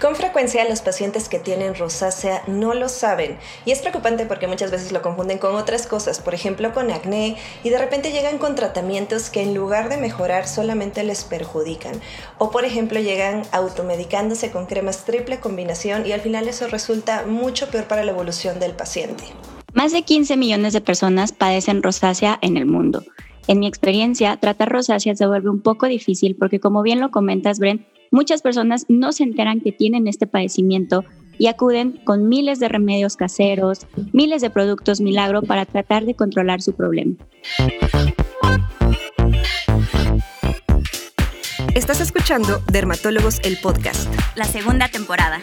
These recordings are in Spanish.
Con frecuencia los pacientes que tienen rosácea no lo saben y es preocupante porque muchas veces lo confunden con otras cosas, por ejemplo con acné y de repente llegan con tratamientos que en lugar de mejorar solamente les perjudican o por ejemplo llegan automedicándose con cremas triple combinación y al final eso resulta mucho peor para la evolución del paciente. Más de 15 millones de personas padecen rosácea en el mundo. En mi experiencia, tratar rosácea se vuelve un poco difícil porque como bien lo comentas, Brent, Muchas personas no se enteran que tienen este padecimiento y acuden con miles de remedios caseros, miles de productos milagro para tratar de controlar su problema. Estás escuchando Dermatólogos el Podcast, la segunda temporada.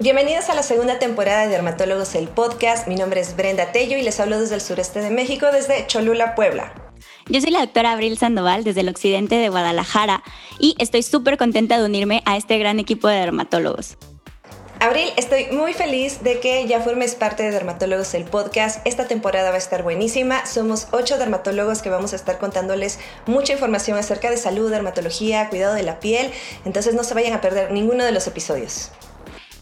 Bienvenidos a la segunda temporada de Dermatólogos el Podcast. Mi nombre es Brenda Tello y les hablo desde el sureste de México, desde Cholula, Puebla. Yo soy la doctora Abril Sandoval desde el occidente de Guadalajara y estoy súper contenta de unirme a este gran equipo de dermatólogos. Abril, estoy muy feliz de que ya formes parte de Dermatólogos el podcast. Esta temporada va a estar buenísima. Somos ocho dermatólogos que vamos a estar contándoles mucha información acerca de salud, dermatología, cuidado de la piel. Entonces no se vayan a perder ninguno de los episodios.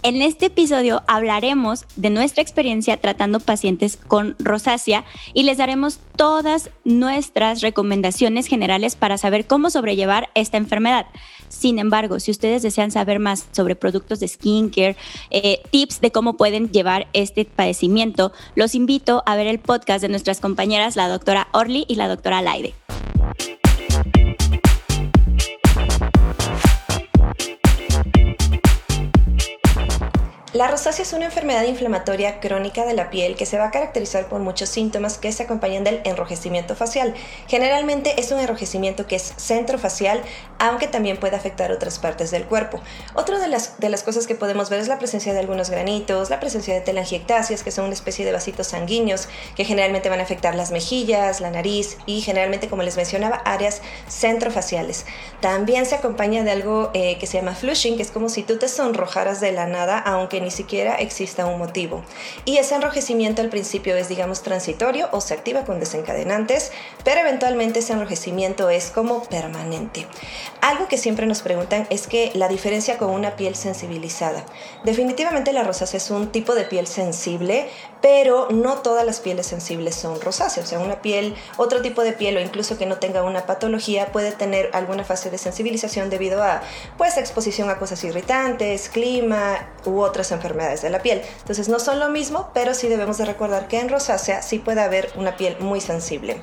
En este episodio hablaremos de nuestra experiencia tratando pacientes con rosácea y les daremos todas nuestras recomendaciones generales para saber cómo sobrellevar esta enfermedad. Sin embargo, si ustedes desean saber más sobre productos de skincare, eh, tips de cómo pueden llevar este padecimiento, los invito a ver el podcast de nuestras compañeras, la doctora Orly y la doctora Laide. La rosácea es una enfermedad inflamatoria crónica de la piel que se va a caracterizar por muchos síntomas que se acompañan del enrojecimiento facial. Generalmente es un enrojecimiento que es centrofacial, aunque también puede afectar otras partes del cuerpo. Otra de las, de las cosas que podemos ver es la presencia de algunos granitos, la presencia de telangiectasias, que son una especie de vasitos sanguíneos que generalmente van a afectar las mejillas, la nariz y generalmente, como les mencionaba, áreas centrofaciales. También se acompaña de algo eh, que se llama flushing, que es como si tú te sonrojaras de la nada, aunque ni siquiera exista un motivo. Y ese enrojecimiento al principio es, digamos, transitorio o se activa con desencadenantes, pero eventualmente ese enrojecimiento es como permanente. Algo que siempre nos preguntan es que la diferencia con una piel sensibilizada. Definitivamente la rosácea es un tipo de piel sensible, pero no todas las pieles sensibles son rosáceas. O sea, una piel, otro tipo de piel o incluso que no tenga una patología puede tener alguna fase de sensibilización debido a pues exposición a cosas irritantes, clima u otras enfermedades de la piel. Entonces no son lo mismo, pero sí debemos de recordar que en rosácea sí puede haber una piel muy sensible.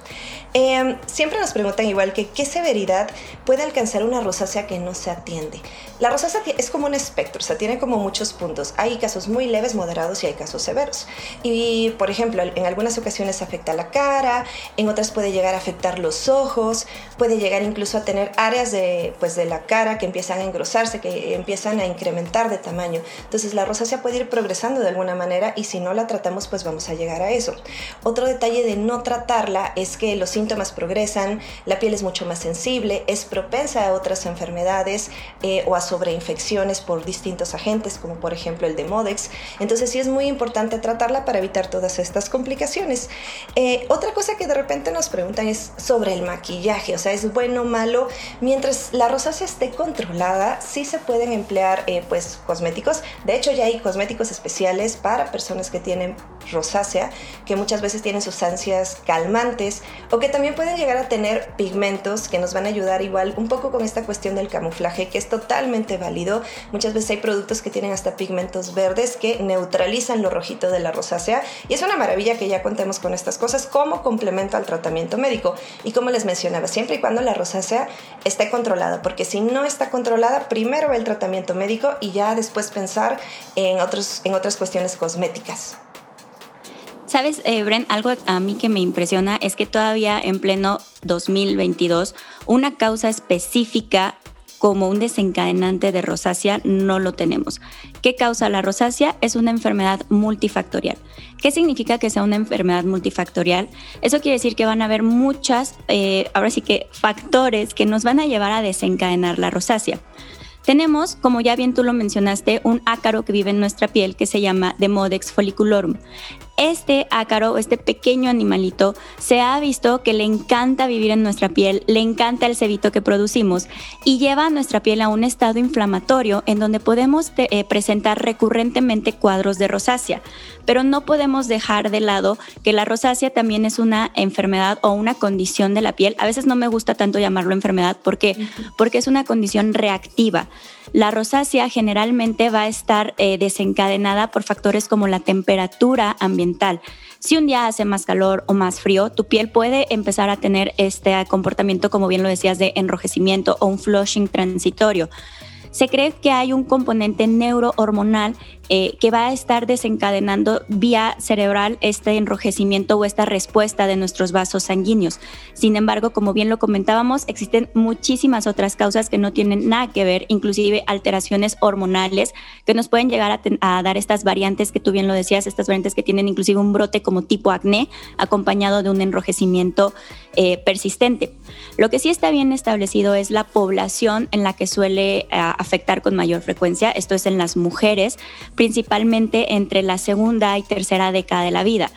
Em, siempre nos preguntan igual que qué severidad puede alcanzar una rosácea que no se atiende. La rosácea es como un espectro, o sea, tiene como muchos puntos. Hay casos muy leves, moderados y hay casos severos. Y, por ejemplo, en algunas ocasiones afecta la cara, en otras puede llegar a afectar los ojos, puede llegar incluso a tener áreas de, pues, de la cara que empiezan a engrosarse, que empiezan a incrementar de tamaño. Entonces la rosácea puede ir progresando de alguna manera y si no la tratamos, pues vamos a llegar a eso. Otro detalle de no tratarla es que los síntomas progresan, la piel es mucho más sensible, es propensa a otras enfermedades eh, o a sobreinfecciones por distintos agentes, como por ejemplo el de Modex. Entonces sí es muy importante tratarla para evitar todas estas complicaciones. Eh, otra cosa que de repente nos preguntan es sobre el maquillaje, o sea, es bueno o malo. Mientras la rosácea esté controlada, sí se pueden emplear eh, pues cosméticos. De hecho ya hay cosméticos especiales para personas que tienen rosácea, que muchas veces tienen sustancias calmantes o que también pueden llegar a tener pigmentos que nos van a ayudar igual un poco con esta cuestión del camuflaje, que es totalmente válido. Muchas veces hay productos que tienen hasta pigmentos verdes que neutralizan lo rojito de la rosácea y es una maravilla que ya contemos con estas cosas como complemento al tratamiento médico. Y como les mencionaba, siempre y cuando la rosácea esté controlada, porque si no está controlada, primero el tratamiento médico y ya después pensar en, otros, en otras cuestiones cosméticas. Sabes, eh, Bren, algo a mí que me impresiona es que todavía en pleno 2022 una causa específica como un desencadenante de rosácea no lo tenemos. ¿Qué causa la rosácea? Es una enfermedad multifactorial. ¿Qué significa que sea una enfermedad multifactorial? Eso quiere decir que van a haber muchas, eh, ahora sí que factores que nos van a llevar a desencadenar la rosácea. Tenemos, como ya bien tú lo mencionaste, un ácaro que vive en nuestra piel que se llama Demodex folliculorum. Este ácaro, este pequeño animalito, se ha visto que le encanta vivir en nuestra piel, le encanta el cebito que producimos y lleva a nuestra piel a un estado inflamatorio en donde podemos eh, presentar recurrentemente cuadros de rosácea. Pero no podemos dejar de lado que la rosácea también es una enfermedad o una condición de la piel. A veces no me gusta tanto llamarlo enfermedad porque, porque es una condición reactiva. La rosácea generalmente va a estar eh, desencadenada por factores como la temperatura ambiental. Si un día hace más calor o más frío, tu piel puede empezar a tener este comportamiento, como bien lo decías, de enrojecimiento o un flushing transitorio se cree que hay un componente neurohormonal eh, que va a estar desencadenando vía cerebral este enrojecimiento o esta respuesta de nuestros vasos sanguíneos. Sin embargo, como bien lo comentábamos, existen muchísimas otras causas que no tienen nada que ver, inclusive alteraciones hormonales que nos pueden llegar a, dar estas variantes que tú bien lo decías, estas variantes que tienen inclusive un brote como tipo acné acompañado de un enrojecimiento eh, persistente. Lo que sí está bien establecido es la población en la que suele eh, afectar con mayor frecuencia, esto es en las mujeres, principalmente entre la segunda y tercera década de la vida.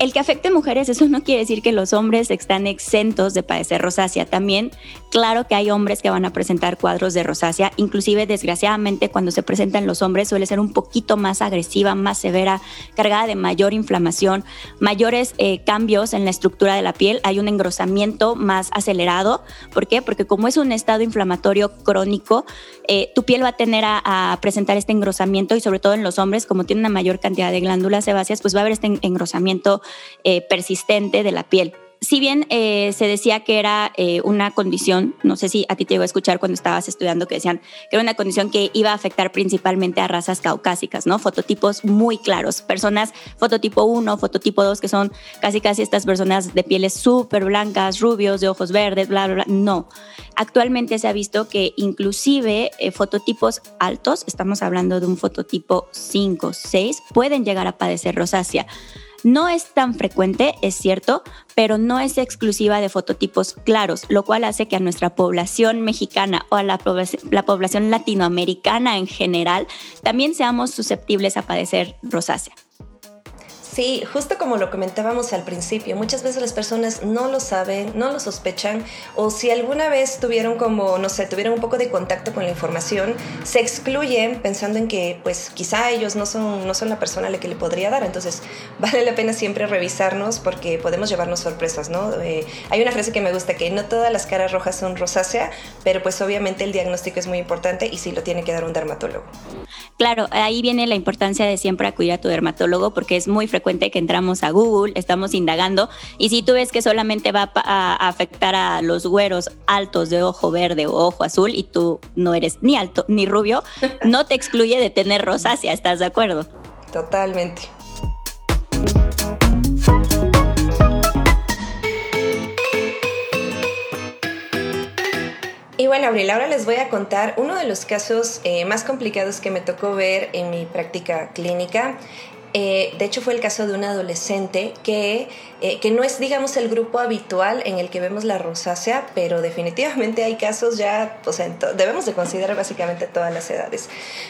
El que afecte mujeres, eso no quiere decir que los hombres están exentos de padecer rosácea. También, claro que hay hombres que van a presentar cuadros de rosácea, inclusive desgraciadamente cuando se presentan los hombres suele ser un poquito más agresiva, más severa, cargada de mayor inflamación, mayores eh, cambios en la estructura de la piel, hay un engrosamiento más acelerado. ¿Por qué? Porque como es un estado inflamatorio crónico, eh, tu piel va a tener a, presentar este engrosamiento y sobre todo en los hombres, como tiene una mayor cantidad de glándulas sebáceas, pues va a haber este engrosamiento eh, persistente de la piel si bien eh, se decía que era eh, una condición, no sé si a ti te llegó a escuchar cuando estabas estudiando que decían que era una condición que iba a afectar principalmente a razas caucásicas, ¿no? Fototipos muy claros, personas fototipo 1, fototipo 2, que son casi casi estas personas de pieles súper blancas, rubios, de ojos verdes, bla, bla, bla. No. Actualmente se ha visto que inclusive eh, fototipos altos, estamos hablando de un fototipo 5, 6, pueden llegar a padecer rosácea. No es tan frecuente, es cierto, pero no es exclusiva de fototipos claros, lo cual hace que a nuestra población mexicana o a la, población latinoamericana en general también seamos susceptibles a padecer rosácea. Sí, justo como lo comentábamos al principio, muchas veces las personas no lo saben, no lo sospechan, o si alguna vez tuvieron como, no sé, tuvieron un poco de contacto con la información, se excluyen pensando en que pues quizá ellos no son, no son la persona a la que le podría dar. Entonces vale la pena siempre revisarnos porque podemos llevarnos sorpresas, ¿no? Eh, hay una frase que me gusta que no todas las caras rojas son rosácea, pero pues obviamente el diagnóstico es muy importante y sí lo tiene que dar un dermatólogo. Claro, ahí viene la importancia de siempre acudir a tu dermatólogo porque es muy frecuente que entramos a Google, estamos indagando, y si tú ves que solamente va a afectar a los güeros altos de ojo verde o ojo azul y tú no eres ni alto ni rubio, no te excluye de tener rosácea, ¿estás de acuerdo? Totalmente. Y bueno, Abril, ahora les voy a contar uno de los casos eh, más complicados que me tocó ver en mi práctica clínica. Eh, de hecho, fue el caso de una adolescente que, eh, que no es, digamos, el grupo habitual en el que vemos la rosácea, pero definitivamente hay casos ya, sea, debemos de considerar básicamente todas las edades.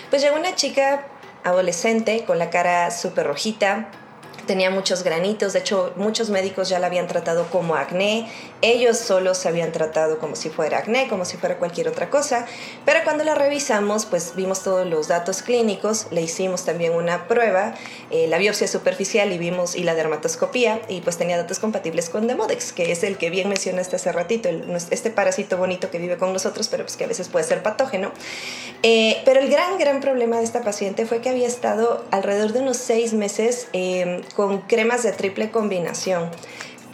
Pues llegó una chica adolescente con la cara súper rojita, tenía muchos granitos, de hecho muchos médicos ya la habían tratado como acné, ellos solo se habían tratado como si fuera acné, como si fuera cualquier otra cosa, pero cuando la revisamos pues vimos todos los datos clínicos, le hicimos también una prueba, eh, la biopsia superficial y vimos y la dermatoscopía y pues tenía datos compatibles con Demodex, que es el que bien mencionaste hace ratito, este parásito bonito que vive con nosotros, pero pues que a veces puede ser patógeno. Eh, pero el gran, gran problema de esta paciente fue que había estado alrededor de unos seis meses eh, con cremas de triple combinación.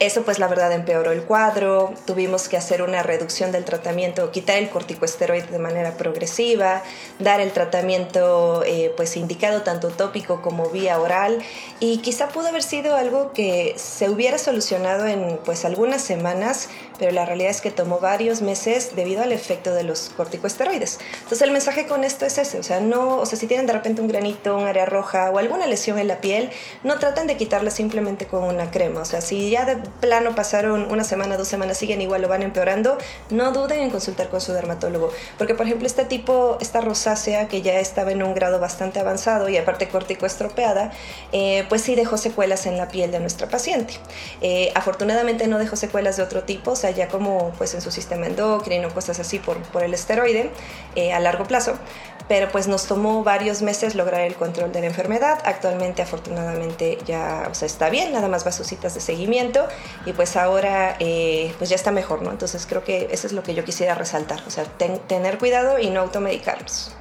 Eso pues la verdad empeoró el cuadro, tuvimos que hacer una reducción del tratamiento, quitar el corticosteroide de manera progresiva, dar el tratamiento eh, pues indicado tanto tópico como vía oral. Y quizá pudo haber sido algo que se hubiera solucionado en pues algunas semanas, pero la realidad es que tomó varios meses debido al efecto de los corticosteroides. Entonces el mensaje con esto es ese, o sea, no, o sea, si tienen de repente un granito, un área roja o alguna lesión en la piel, no traten de quitarla simplemente con una crema, o sea, si ya de, plano pasaron una semana, dos semanas, siguen igual, lo van empeorando, no duden en consultar con su dermatólogo. Porque, por ejemplo, este tipo, esta rosácea que ya estaba en un grado bastante avanzado y aparte córtico estropeada, eh, pues sí dejó secuelas en la piel de nuestra paciente. Eh, afortunadamente no dejó secuelas de otro tipo, o sea, ya como pues en su sistema endocrino, cosas así por, por el esteroide a largo plazo pero pues nos tomó varios meses lograr el control de la enfermedad. Actualmente afortunadamente ya o sea, está bien, nada más va a sus citas de seguimiento y pues ahora eh, pues ya está mejor, ¿no? Entonces creo que eso es lo que yo quisiera resaltar, o sea, tener cuidado y no automedicarnos.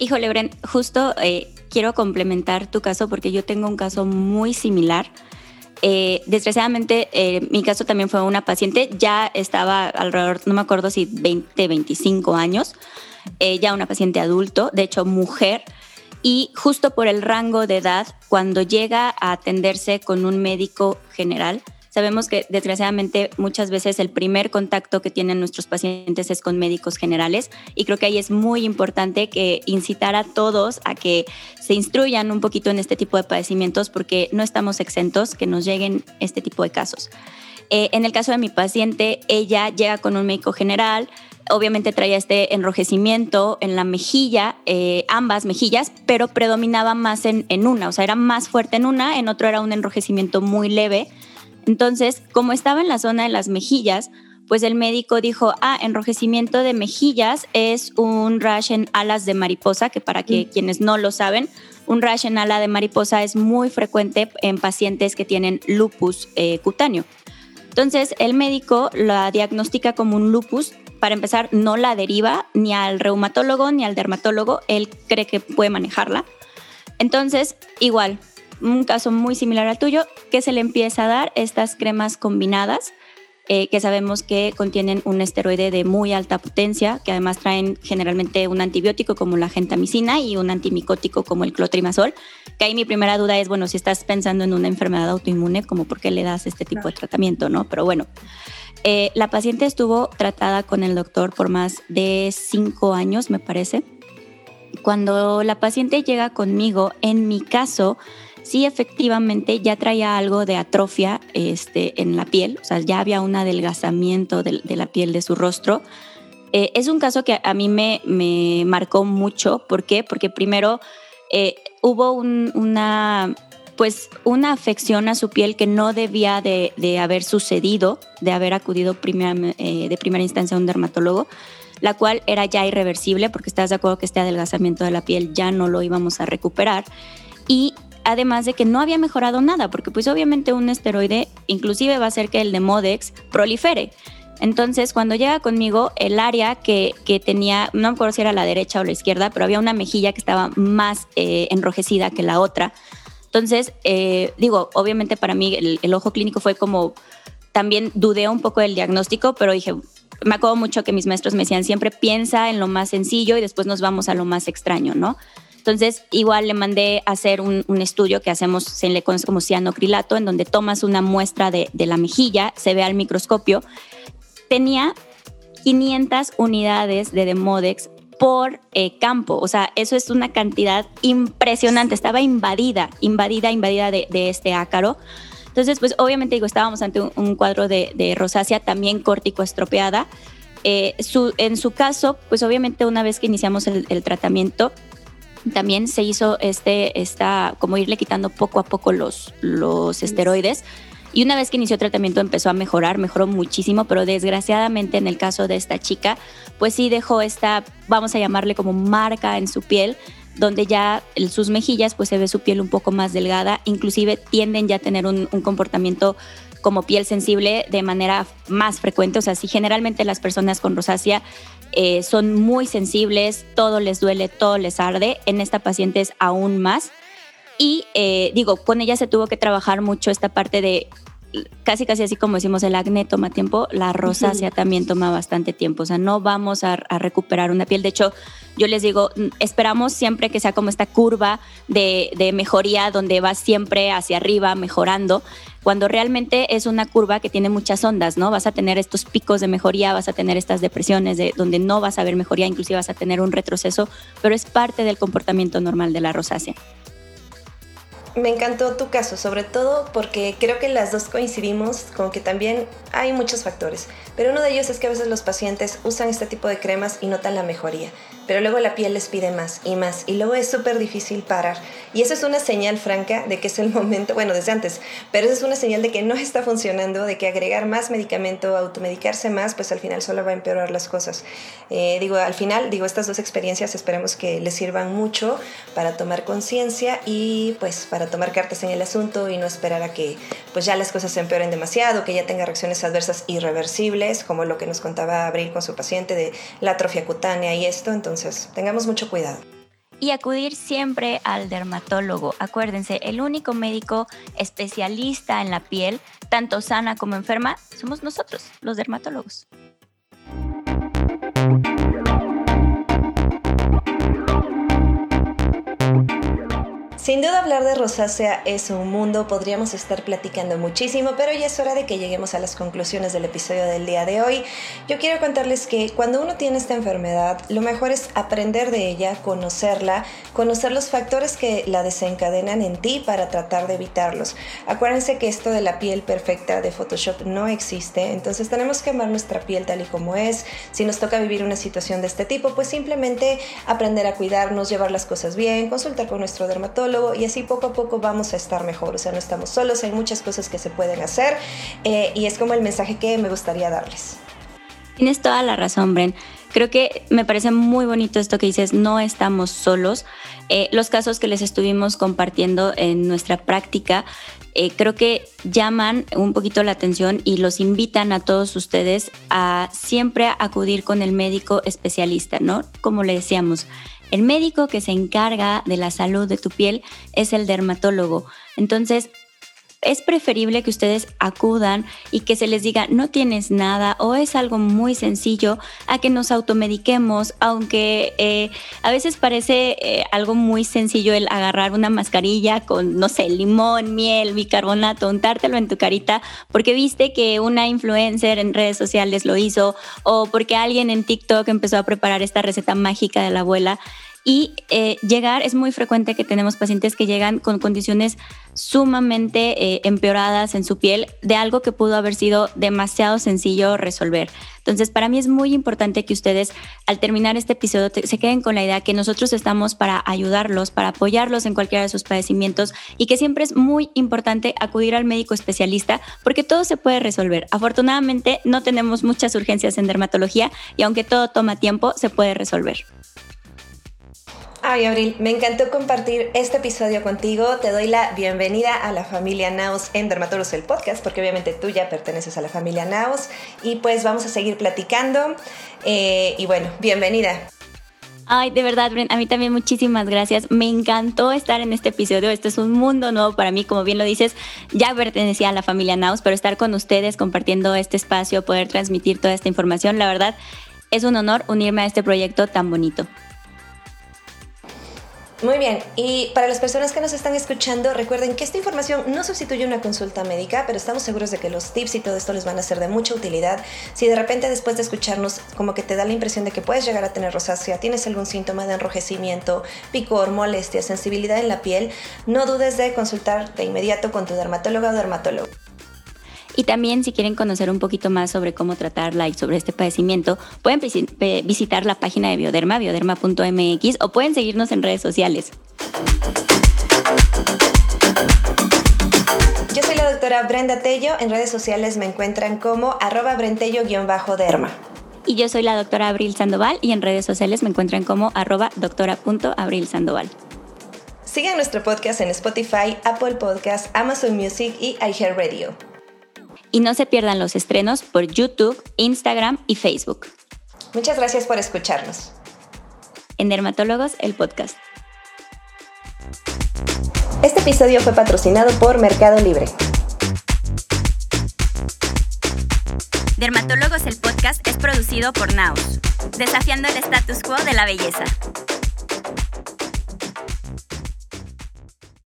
Híjole, Bren, justo eh, quiero complementar tu caso porque yo tengo un caso muy similar. Eh, desgraciadamente, mi caso también fue una paciente, ya estaba alrededor, no me acuerdo si 20, 25 años, eh, ya una paciente adulto, de hecho mujer, y justo por el rango de edad, cuando llega a atenderse con un médico general, sabemos que desgraciadamente muchas veces el primer contacto que tienen nuestros pacientes es con médicos generales y creo que ahí es muy importante que incitar a todos a que se instruyan un poquito en este tipo de padecimientos porque no estamos exentos que nos lleguen este tipo de casos. Eh, en el caso de mi paciente, ella llega con un médico general, obviamente traía este enrojecimiento en la mejilla, eh, ambas mejillas, pero predominaba más en, en, una, o sea, era más fuerte en una, en otro era un enrojecimiento muy leve. Entonces, como estaba en la zona de las mejillas, pues el médico dijo, ah, enrojecimiento de mejillas es un rash en alas de mariposa, que para que mm. quienes no lo saben, un rash en ala de mariposa es muy frecuente en pacientes que tienen lupus eh, cutáneo. Entonces, el médico la diagnostica como un lupus para empezar, no la deriva ni al reumatólogo ni al dermatólogo, él cree que puede manejarla. Entonces, igual, un caso muy similar al tuyo, que se le empieza a dar estas cremas combinadas, eh, que sabemos que contienen un esteroide de muy alta potencia, que además traen generalmente un antibiótico como la gentamicina y un antimicótico como el clotrimazol. Que ahí mi primera duda es, bueno, si estás pensando en una enfermedad autoinmune, como por qué le das este tipo de tratamiento, ¿no? Pero bueno, eh, la paciente estuvo tratada con el doctor por más de cinco años, me parece. Cuando la paciente llega conmigo, en mi caso, sí efectivamente ya traía algo de atrofia este, en la piel, o sea, ya había un adelgazamiento de, la piel de su rostro. Eh, es un caso que a mí me, me marcó mucho. ¿Por qué? Porque primero eh, hubo una pues una afección a su piel que no debía de, haber sucedido, de haber acudido eh, de primera instancia a un dermatólogo, la cual era ya irreversible porque estás de acuerdo que este adelgazamiento de la piel ya no lo íbamos a recuperar. Y además de que no había mejorado nada, porque pues obviamente un esteroide inclusive va a hacer que el Demodex prolifere. Entonces, cuando llega conmigo, el área que, tenía, no me acuerdo si era la derecha o la izquierda, pero había una mejilla que estaba más eh, enrojecida que la otra. Entonces, eh, digo, obviamente para mí el, ojo clínico fue como, también dudé un poco del diagnóstico, pero dije, me acuerdo mucho que mis maestros me decían, siempre piensa en lo más sencillo y después nos vamos a lo más extraño, ¿no? Entonces, igual le mandé a hacer un, estudio que hacemos, se le conoce como cianocrilato, en donde tomas una muestra de, de la mejilla, se ve al microscopio. Tenía 500 unidades de Demodex por eh, campo. O sea, eso es una cantidad impresionante. Estaba invadida, invadida, invadida de, este ácaro. Entonces, pues obviamente digo, estábamos ante un, cuadro de, de, rosácea también córtico estropeada. Eh, en su caso, pues obviamente una vez que iniciamos el, tratamiento, también se hizo este, esta, como irle quitando poco a poco los, los esteroides. Y una vez que inició tratamiento empezó a mejorar, mejoró muchísimo, pero desgraciadamente en el caso de esta chica, pues sí dejó esta, vamos a llamarle como marca en su piel, donde ya sus mejillas pues se ve su piel un poco más delgada, inclusive tienden ya a tener un, comportamiento como piel sensible de manera más frecuente. O sea, si generalmente las personas con rosácea eh, son muy sensibles, todo les duele, todo les arde, en esta paciente es aún más. Y eh, digo, con ella se tuvo que trabajar mucho esta parte de casi casi así como decimos el acné toma tiempo, la rosácea también toma bastante tiempo, o sea, no vamos a, recuperar una piel, de hecho yo les digo, esperamos siempre que sea como esta curva de, de, mejoría donde va siempre hacia arriba mejorando, cuando realmente es una curva que tiene muchas ondas, ¿no? Vas a tener estos picos de mejoría, vas a tener estas depresiones de, donde no vas a ver mejoría, inclusive vas a tener un retroceso, pero es parte del comportamiento normal de la rosácea. Me encantó tu caso, sobre todo porque creo que las dos coincidimos con que también hay muchos factores, pero uno de ellos es que a veces los pacientes usan este tipo de cremas y notan la mejoría, pero luego la piel les pide más y más y luego es súper difícil parar. Y eso es una señal franca de que es el momento, bueno, desde antes, pero eso es una señal de que no está funcionando, de que agregar más medicamento, automedicarse más, pues al final solo va a empeorar las cosas. Eh, digo, al final, digo, estas dos experiencias esperemos que les sirvan mucho para tomar conciencia y pues para tomar cartas en el asunto y no esperar a que pues ya las cosas se empeoren demasiado, que ya tenga reacciones adversas irreversibles, como lo que nos contaba Abril con su paciente de la atrofia cutánea y esto, entonces tengamos mucho cuidado y acudir siempre al dermatólogo. Acuérdense, el único médico especialista en la piel, tanto sana como enferma, somos nosotros, los dermatólogos. Sin duda hablar de rosácea es un mundo, podríamos estar platicando muchísimo, pero ya es hora de que lleguemos a las conclusiones del episodio del día de hoy. Yo quiero contarles que cuando uno tiene esta enfermedad, lo mejor es aprender de ella, conocerla, conocer los factores que la desencadenan en ti para tratar de evitarlos. Acuérdense que esto de la piel perfecta de Photoshop no existe, entonces tenemos que amar nuestra piel tal y como es. Si nos toca vivir una situación de este tipo, pues simplemente aprender a cuidarnos, llevar las cosas bien, consultar con nuestro dermatólogo, y así poco a poco vamos a estar mejor. O sea, no estamos solos, hay muchas cosas que se pueden hacer eh, y es como el mensaje que me gustaría darles. Tienes toda la razón, Bren. Creo que me parece muy bonito esto que dices, no estamos solos. Eh, los casos que les estuvimos compartiendo en nuestra práctica, eh, creo que llaman un poquito la atención y los invitan a todos ustedes a siempre acudir con el médico especialista, ¿no? Como le decíamos, el médico que se encarga de la salud de tu piel es el dermatólogo. Entonces, es preferible que ustedes acudan y que se les diga no tienes nada o es algo muy sencillo a que nos automediquemos, aunque eh, a veces parece eh, algo muy sencillo el agarrar una mascarilla con, no sé, limón, miel, bicarbonato, untártelo en tu carita porque viste que una influencer en redes sociales lo hizo o porque alguien en TikTok empezó a preparar esta receta mágica de la abuela. Y eh, llegar, es muy frecuente que tenemos pacientes que llegan con condiciones sumamente eh, empeoradas en su piel de algo que pudo haber sido demasiado sencillo resolver. Entonces, para mí es muy importante que ustedes al terminar este episodio se queden con la idea que nosotros estamos para ayudarlos, para apoyarlos en cualquiera de sus padecimientos y que siempre es muy importante acudir al médico especialista porque todo se puede resolver. Afortunadamente, no tenemos muchas urgencias en dermatología y aunque todo toma tiempo, se puede resolver. Ay, Abril, me encantó compartir este episodio contigo. Te doy la bienvenida a la familia Naos en Dermatólogos el podcast, porque obviamente tú ya perteneces a la familia Naos. Y pues vamos a seguir platicando. Eh, y bueno, bienvenida. Ay, de verdad, Bren, a mí también muchísimas gracias. Me encantó estar en este episodio. Este es un mundo nuevo para mí, como bien lo dices. Ya pertenecía a la familia Naos, pero estar con ustedes compartiendo este espacio, poder transmitir toda esta información, la verdad, es un honor unirme a este proyecto tan bonito. Muy bien, y para las personas que nos están escuchando, recuerden que esta información no sustituye una consulta médica, pero estamos seguros de que los tips y todo esto les van a ser de mucha utilidad. Si de repente después de escucharnos como que te da la impresión de que puedes llegar a tener rosácea, tienes algún síntoma de enrojecimiento, picor, molestia, sensibilidad en la piel, no dudes de consultar de inmediato con tu dermatóloga o dermatólogo. Y también si quieren conocer un poquito más sobre cómo tratarla y sobre este padecimiento, pueden visitar la página de Bioderma, bioderma.mx o pueden seguirnos en redes sociales. Yo soy la doctora Brenda Tello, en redes sociales me encuentran como arroba brentello-derma. Y yo soy la doctora Abril Sandoval y en redes sociales me encuentran como arroba doctora.abrilsandoval. Sigan nuestro podcast en Spotify, Apple Podcasts, Amazon Music y iHeartRadio y no se pierdan los estrenos por YouTube, Instagram y Facebook. Muchas gracias por escucharnos. En Dermatólogos, el podcast. Este episodio fue patrocinado por Mercado Libre. Dermatólogos, el podcast es producido por Naos, desafiando el status quo de la belleza.